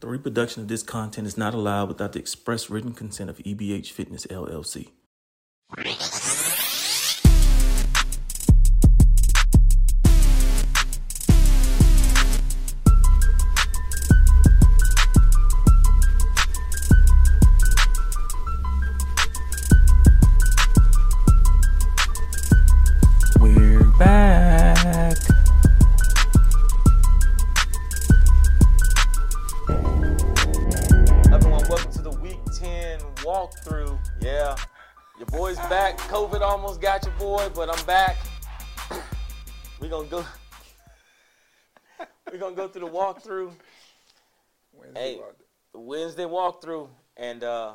The reproduction of this content is not allowed without the express written consent of EBH Fitness LLC. But I'm back. we gonna go. we gonna go through the walkthrough. Wednesday Hey, the Wednesday walkthrough, and uh,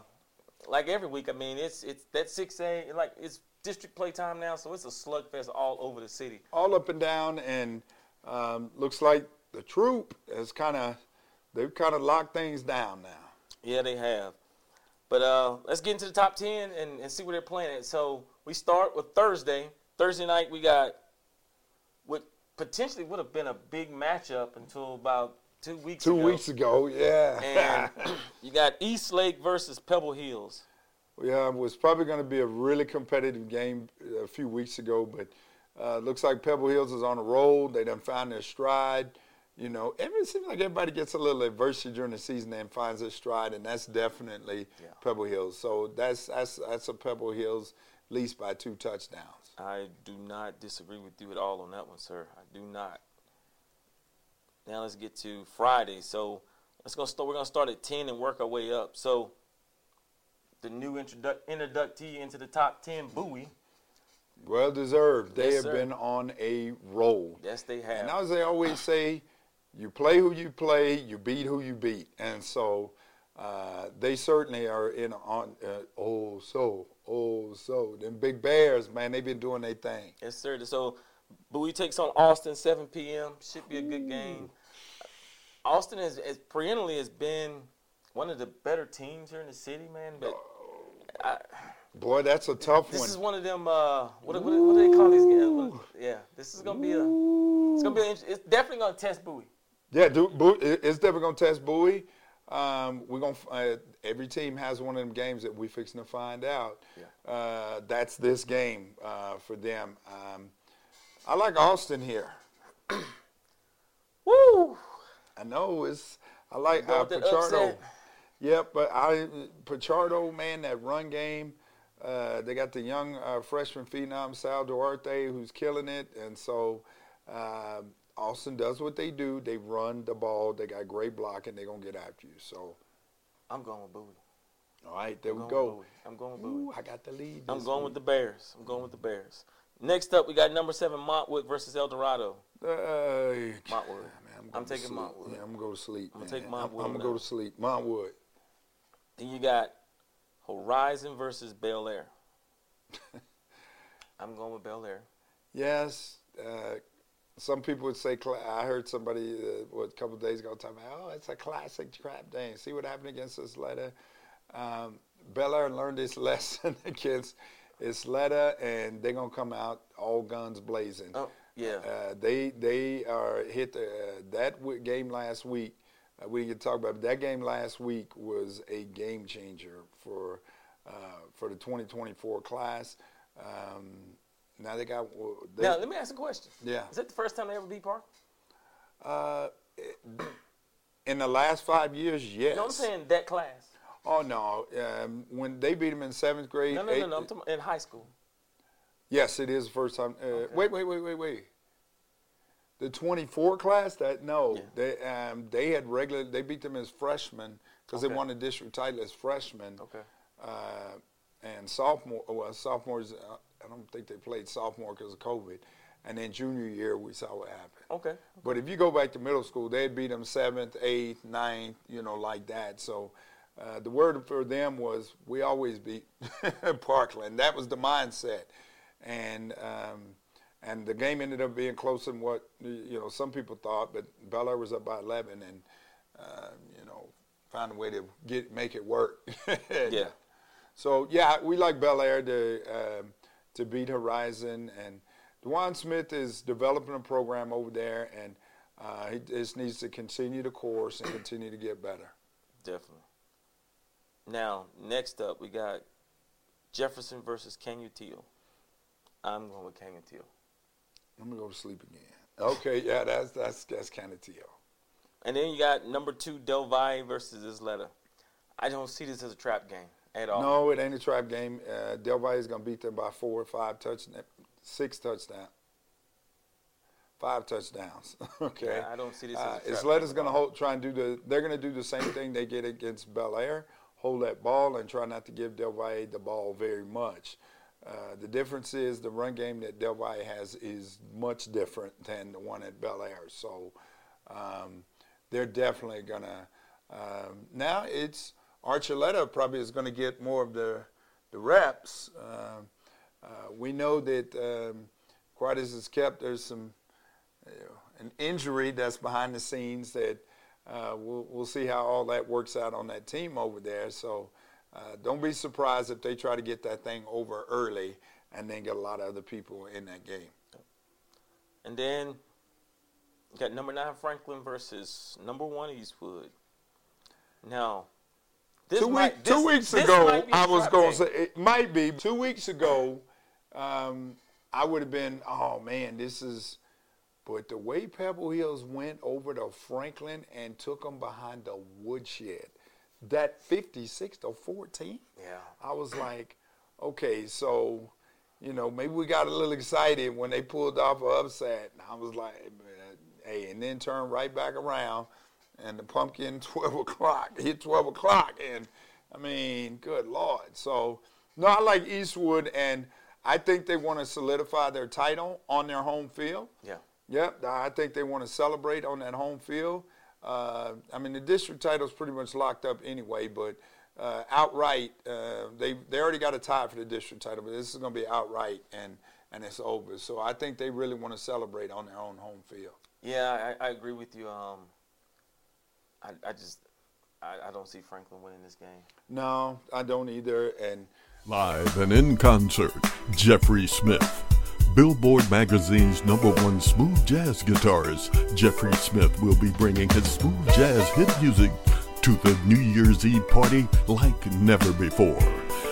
like every week, I mean, it's it's that 6 a like it's district play time now, so it's a slugfest all over the city. all up and down, and um, looks like the troop has kind of they've kind of locked things down now. Yeah, they have. But uh, let's get into the top 10 and, and see where they're playing at. So we start with Thursday. Thursday night, we got what potentially would have been a big matchup until about two weeks Two ago. weeks ago, yeah, And you got Eastlake versus Pebble Hills. yeah, it was probably going to be a really competitive game a few weeks ago, but uh, looks like Pebble Hills is on a roll. They done found their stride. You know, it seems like everybody gets a little adversity during the season and finds their stride, and that's definitely Yeah. Pebble Hills. So that's that's that's a Pebble Hills least by two touchdowns. I do not disagree with you at all on that one, sir. I do not. Now let's get to Friday. So let's go start. We're gonna start at ten and work our way up. So the new introduc- inductee into the top ten, Bowie. Well deserved. They Yes, have sir. been on a roll. Yes, they have. And as they always say, you play who you play, you beat who you beat. And so uh, they certainly are in on. Uh, oh so, oh so. Them big bears, man, they've been doing their thing. yes, sir. So Bowie takes on Austin, 7 p.m. Should be a good game. Austin has, has perennially has been one of the better teams here in the city, man. But I, Boy, that's a tough This one. This is one of them. Uh, what, what, what do they call these games? Yeah, this is gonna be a. It's gonna be. A, it's definitely gonna test Bowie. Yeah, Bowie, it's definitely gonna test Bowie. Um, we're gonna uh, every team has one of them games that we fixing to find out. Yeah. Uh, that's this game uh, for them. Um, I like Austin here. Woo! I know it's. I like uh, Pachardo. Yep, but I Pachardo, man, that run game. Uh, they got the young uh, freshman phenom Sal Duarte who's killing it, and so uh, Austin does what they do. They run the ball. They got great blocking. They're gonna get after you. So, I'm going with Bowie. all right, there I'm we go. I'm going with Bowie. Ooh, I got the lead. I'm going with the Bears. I'm going with the Bears. Next up, we got number seven Montwood versus El Dorado. Uh, Montwood. man, I'm going to taking sleep. Montwood. Yeah, I'm gonna go to sleep. I'm gonna take Montwood I'm, I'm gonna go to sleep. Montwood. Then you got Horizon versus Bel Air. I'm going with Bel Air. Yes. Uh, some people would say, I heard somebody uh, what, a couple of days ago talking about, oh, it's a classic trap game. See what happened against Ysleta? Um, Bel Air learned this lesson against Ysleta, and they're going to come out all guns blazing. Oh yeah. Uh, they they are hit the, uh, that w- game last week. Uh, we didn't get to talk about it, that game last week was a game changer for uh, for the 2024 class. Um, now they got they, now let me ask a question. yeah. Is that the first time they ever beat Park? Uh, in the last five years, yes. No, I'm saying that class. Oh no! Um, when they beat them in seventh grade, No, no, no, eighth- no. I'm in high school. Yes, it is the first time. Uh, Wait, wait, wait, wait, wait. The 24 class, that no, Yeah. they um, they had regular. They beat them as freshmen because Okay. they won the district title as freshmen. Okay. Uh, and sophomore, well, sophomores. I don't think they played sophomore because of COVID. And then junior year, we saw what happened. Okay. But if you go back to middle school, they'd beat them seventh, eighth, ninth, you know, like that. So uh, the word for them was we always beat Parkland. That was the mindset, and um, and the game ended up being closer than what you know some people thought. But Bel Air was up by 11, and uh, you know found a way to get make it work. Yeah. So yeah, we like Bel Air to um, to beat Horizon, and Dewan Smith is developing a program over there, and uh, he just needs to continue the course and continue to get better. Definitely. Now, next up, we got Jefferson versus Canutillo. I'm going with Canutillo. I'm gonna go to sleep again. Okay, yeah, that's that's that's kind of Teal. And then you got number two, Del Valle versus Ysleta. I don't see this as a trap game at all. No, it ain't a trap game. Uh, Del Valle is gonna beat them by four or five touchdowns, six touchdowns, five touchdowns. okay, Yeah, I don't see this Uh, as Ysleta's gonna hold, try and do the. They're gonna do the same thing they did against Bel Air. Hold that ball and try not to give Del Valle the ball very much. Uh, the difference is the run game that Del Valle has is much different than the one at Bel Air. So um, they're definitely gonna. Um, now it's Archuleta probably is going to get more of the the reps. Um uh, we know that um, Quadis is kept. There's some you know, an injury that's behind the scenes that uh, we'll, we'll see how all that works out on that team over there. So uh, don't be surprised if they try to get that thing over early and then get a lot of other people in that game. And then you got number nine Franklin versus number one Eastwood. Now, this two, might, week, this- two weeks ago, might be a I was going to say it might be. Two weeks ago, um, I would have been, oh man, this is. But the way Pebble Hills went over to Franklin and took them behind the woodshed, that 56 to 14, Yeah. I was like, okay, so, you know, maybe we got a little excited when they pulled off a upset. And I was like, hey, and then turned right back around, and the pumpkin 12 o'clock hit 12 o'clock, and I mean, good lord. So, no, I like Eastwood, and I think they want to solidify their title on their home field. Yeah. Yep, I think they want to celebrate on that home field. Uh, I mean, the district title is pretty much locked up anyway, but uh, outright, uh, they they already got a tie for the district title, but this is going to be outright, and and it's over. So I think they really want to celebrate on their own home field. Yeah, I, I agree with you. Um, I, I just I, I don't see Franklin winning this game. No, I don't either, and Live and in concert, Jeffrey Smith. Billboard Magazine's number one smooth jazz guitarist, Jeffrey Smith, will be bringing his smooth jazz hit music to the New Year's Eve party like never before.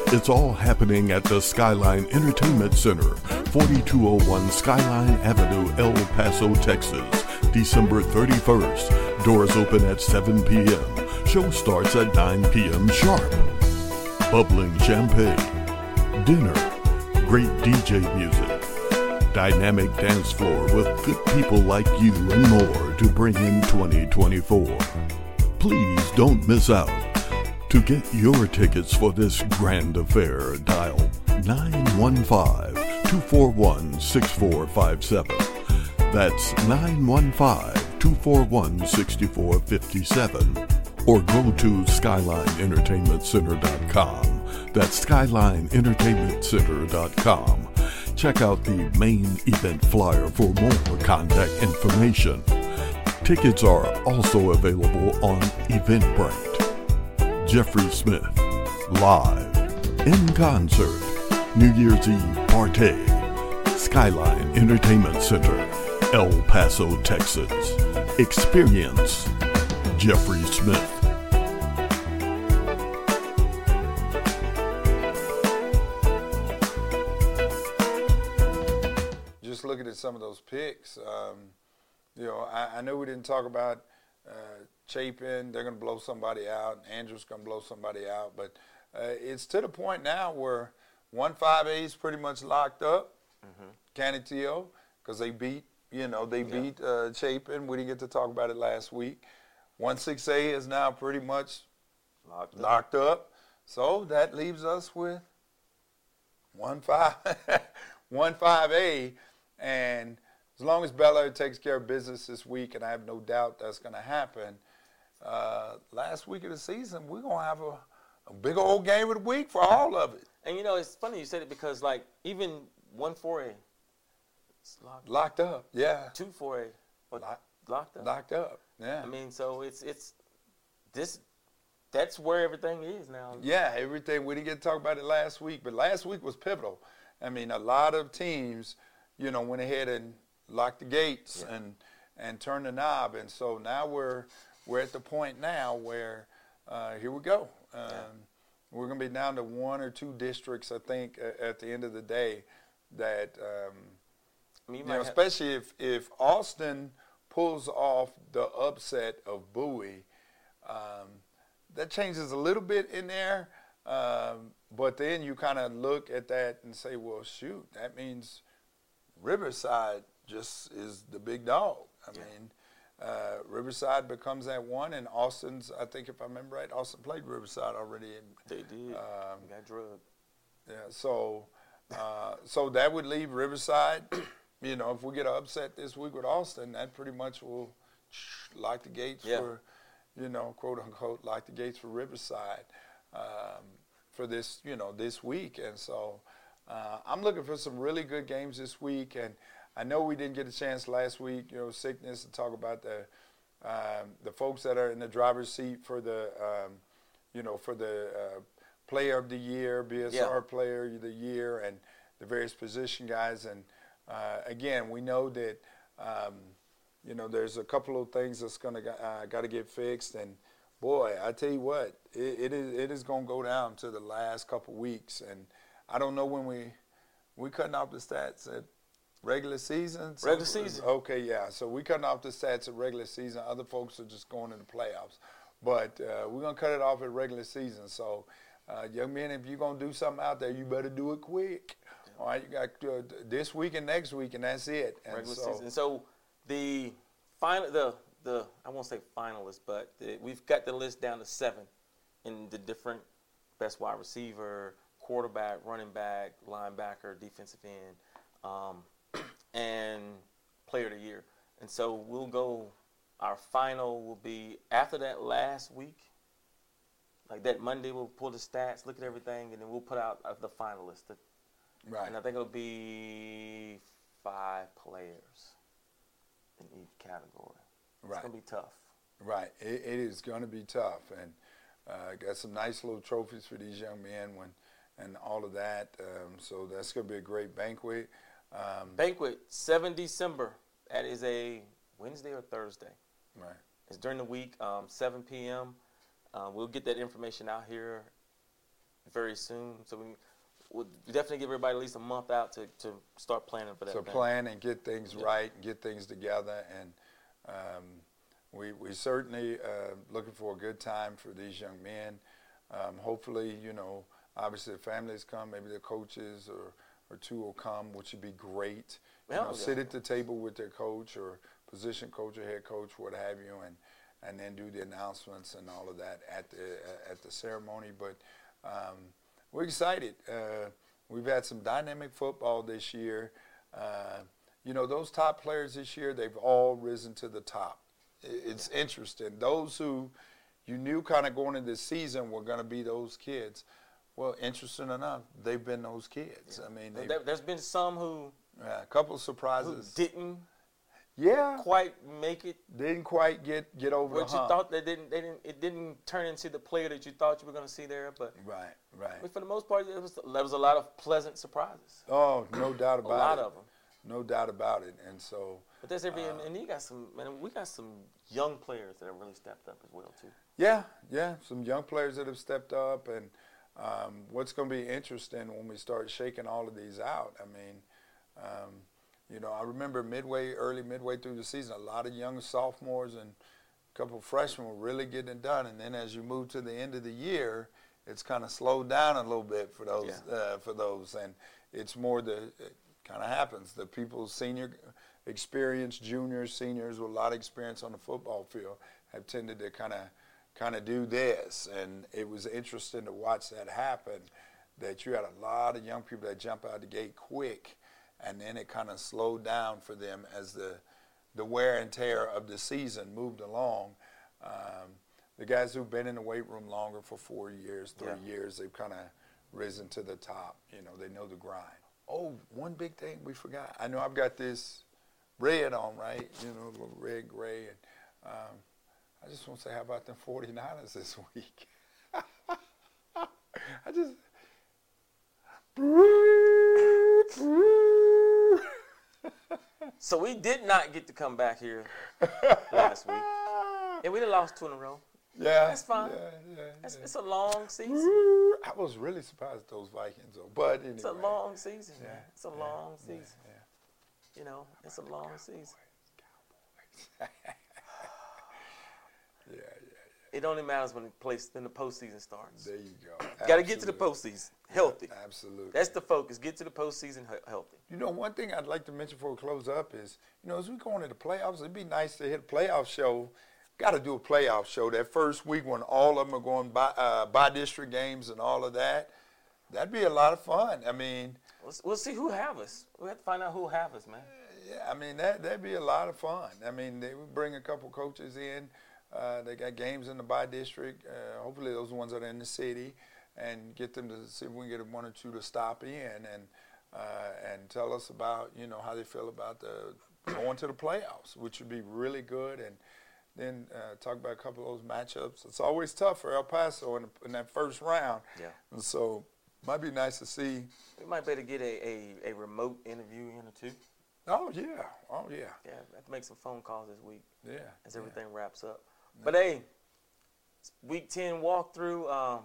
It's all happening at the Skyline Entertainment Center, 4201 Skyline Avenue, El Paso, Texas, December 31st. Doors open at 7 p.m. Show starts at 9 p.m. sharp bubbling champagne, dinner, great DJ music, dynamic dance floor with good people like you and more to bring in 2024. Please don't miss out. To get your tickets for this grand affair, dial 915-241-6457. That's 915-241-6457 or go to SkylineEntertainmentCenter.com. That's SkylineEntertainmentCenter.com. Check out the main event flyer for more contact information. Tickets are also available on Eventbrite. Jeffrey Smith, live, in concert, New Year's Eve party, Skyline Entertainment Center, El Paso, Texas. Experience Jeffrey Smith. just looking at some of those picks, um, you know, I, I know we didn't talk about uh, Chapin. They're going to blow somebody out. Andress going to blow somebody out. But uh, it's to the point now where one five A is pretty much locked up. Canutillo, because they beat, you know, they beat uh, Chapin. We didn't get to talk about it last week. One six A is now pretty much Locked up. locked up. So that leaves us with one five, one five A, and as long as Bel Air takes care of business this week, and I have no doubt that's going to happen. Uh, last week of the season, we're gonna have a, a big old game of the week for all of it. And you know, it's funny you said it because like even one four A, it's locked. Locked up, yeah, Two four A, Lock- locked up. locked up, yeah. I mean, so it's it's this. That's where everything is now. Yeah, everything. We didn't get to talk about it last week, but last week was pivotal. I mean, a lot of teams, you know, went ahead and locked the gates yeah. and and turned the knob. And so now we're we're at the point now where uh, here we go. Um, yeah. We're going to be down to one or two districts, I think, at the end of the day. That um, you, know, especially if if Austin pulls off the upset of Bowie, um, that changes a little bit in there. Um, but then you kind of look at that and say, well, shoot, that means Riverside just is the big dog. I yeah. mean, uh, Riverside becomes that one, and Austin's, I think if I remember right, Austin played Riverside already. They did. Um, got drugged. Yeah, so, uh, so that would leave Riverside. You know, if we get upset this week with Austin, that pretty much will lock the gates yeah. for, you know, quote unquote, lock the gates for Riverside um, for this, you know, this week. And so uh, I'm looking for some really good games this week. And I know we didn't get a chance last week, you know, sickness to talk about the um, the folks that are in the driver's seat for the, um, you know, for the uh, player of the year, BSR yeah. player of the year, and the various position guys. And uh, again, we know that, um, you know, there's a couple of things that's gonna uh, got to get fixed. And boy, I tell you what, it, it is it is gonna go down to the last couple weeks. And I don't know when we we cutting off the stats at Regular season? Regular season. Okay, yeah. So we cutting off the stats at regular season. Other folks are just going to the playoffs. But uh, we're going to cut it off at regular season. So, uh, young men, if you're going to do something out there, you better do it quick. All right, you got uh, this week and next week, and that's it. And regular so, season. So the final, the the I won't say finalists, but the, we've got the list down to seven in the different best wide receiver, quarterback, running back, linebacker, defensive end. Um, and player of the year. And so we'll go, our final will be after that last week. Like that Monday, we'll pull the stats, look at everything, and then we'll put out uh, the finalists. Right. And I think it'll be five players in each category. Right. It's going to be tough. Right. It, it is going to be tough. And uh, got some nice little trophies for these young men when, and all of that. Um, so that's going to be a great banquet. Um, Banquet, 7 December. That is a Wednesday or Thursday. Right. It's during the week, um, 7 p.m. Uh, we'll get that information out here very soon. So we, we'll definitely give everybody at least a month out to, to start planning for that. So plan and get things yeah. right, and get things together, and um, we we certainly uh, looking for a good time for these young men. Um, hopefully, you know, obviously the families come, maybe the coaches or or two will come, which would be great. You know, sit at the table with their coach or position coach or head coach, what have you, and and then do the announcements and all of that at the at the ceremony. But um, we're excited. Uh, we've had some dynamic football this year. Uh, you know, those top players this year, they've all risen to the top. It's interesting. Those who you knew kind of going into the season were going to be those kids. Well, interesting enough, they've been those kids. Yeah. I mean, there, has been some who yeah, a couple of surprises didn't. Yeah, quite make it. Didn't quite get get over. What you hump. thought they didn't, they didn't. It didn't turn into the player that you thought you were going to see there. But right, right. But for the most part, it was there was a lot of pleasant surprises. Oh, no doubt about it. a lot it. of them. No doubt about it. And so. But there's every, uh, and you got some, man. We got some young players that have really stepped up as well too. Yeah, yeah. Some young players that have stepped up and um, what's going to be interesting when we start shaking all of these out? I mean, um, you know, I remember midway, early midway through the season, a lot of young sophomores and a couple of freshmen were really getting it done. And then as you move to the end of the year, it's kind of slowed down a little bit for those. Yeah. Uh, for those, and it's more the it kind of happens. The people senior experience, juniors, seniors with a lot of experience on the football field have tended to kind of kind of do this. And it was interesting to watch that happen, that you had a lot of young people that jump out the gate quick, and then it kind of slowed down for them as the, the wear and tear of the season moved along. Um, the guys who've been in the weight room longer for four years, three yeah. years, they've kind of risen to the top. You know, they know the grind. Oh, one big thing we forgot. I know I've got this red on, right? You know, little red, gray, and um, I just want to say, how about them 49ers this week? I just. So we did not get to come back here last week, and we done lost two in a row. Yeah, That's fine. Yeah, yeah, That's, yeah. It's a long season. I was really surprised at those Vikings, though. But anyway, It's a long season, man. Yeah, It's a long yeah, season. You know, it's a long season. Yeah, yeah, It only matters when the place when the postseason starts. there you go. Got to get to the postseason healthy. Absolutely. That's the focus. Get to the postseason he- healthy. You know, one thing I'd like to mention before we close up is, you know, as we go into the playoffs, it'd be nice to hit a playoff show. Got to do a playoff show that first week when all of them are going by, uh, by district games and all of that. That'd be a lot of fun. I mean, We'll, we'll see who have us. We have to find out who have us, man. yeah, I mean that that'd be a lot of fun. I mean, they would bring a couple coaches in. Uh, they got games in the by district. Uh, hopefully, those ones that are in the city, and get them to see if we can get one or two to stop in and uh, and tell us about you know how they feel about the going to the playoffs, which would be really good. And then uh, talk about a couple of those matchups. It's always tough for El Paso in, in that first round. Yeah. And so, might be nice to see. We might better get a, a, a remote interview in or two. Oh yeah. Oh yeah. Yeah, I have to make some phone calls this week Yeah. as everything wraps up. But hey, week 10 walkthrough. Um,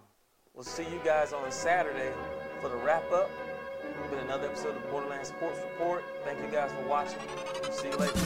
we'll see you guys on Saturday for the wrap up. It's been another episode of Borderland Sports Report. Thank you guys for watching. See you later.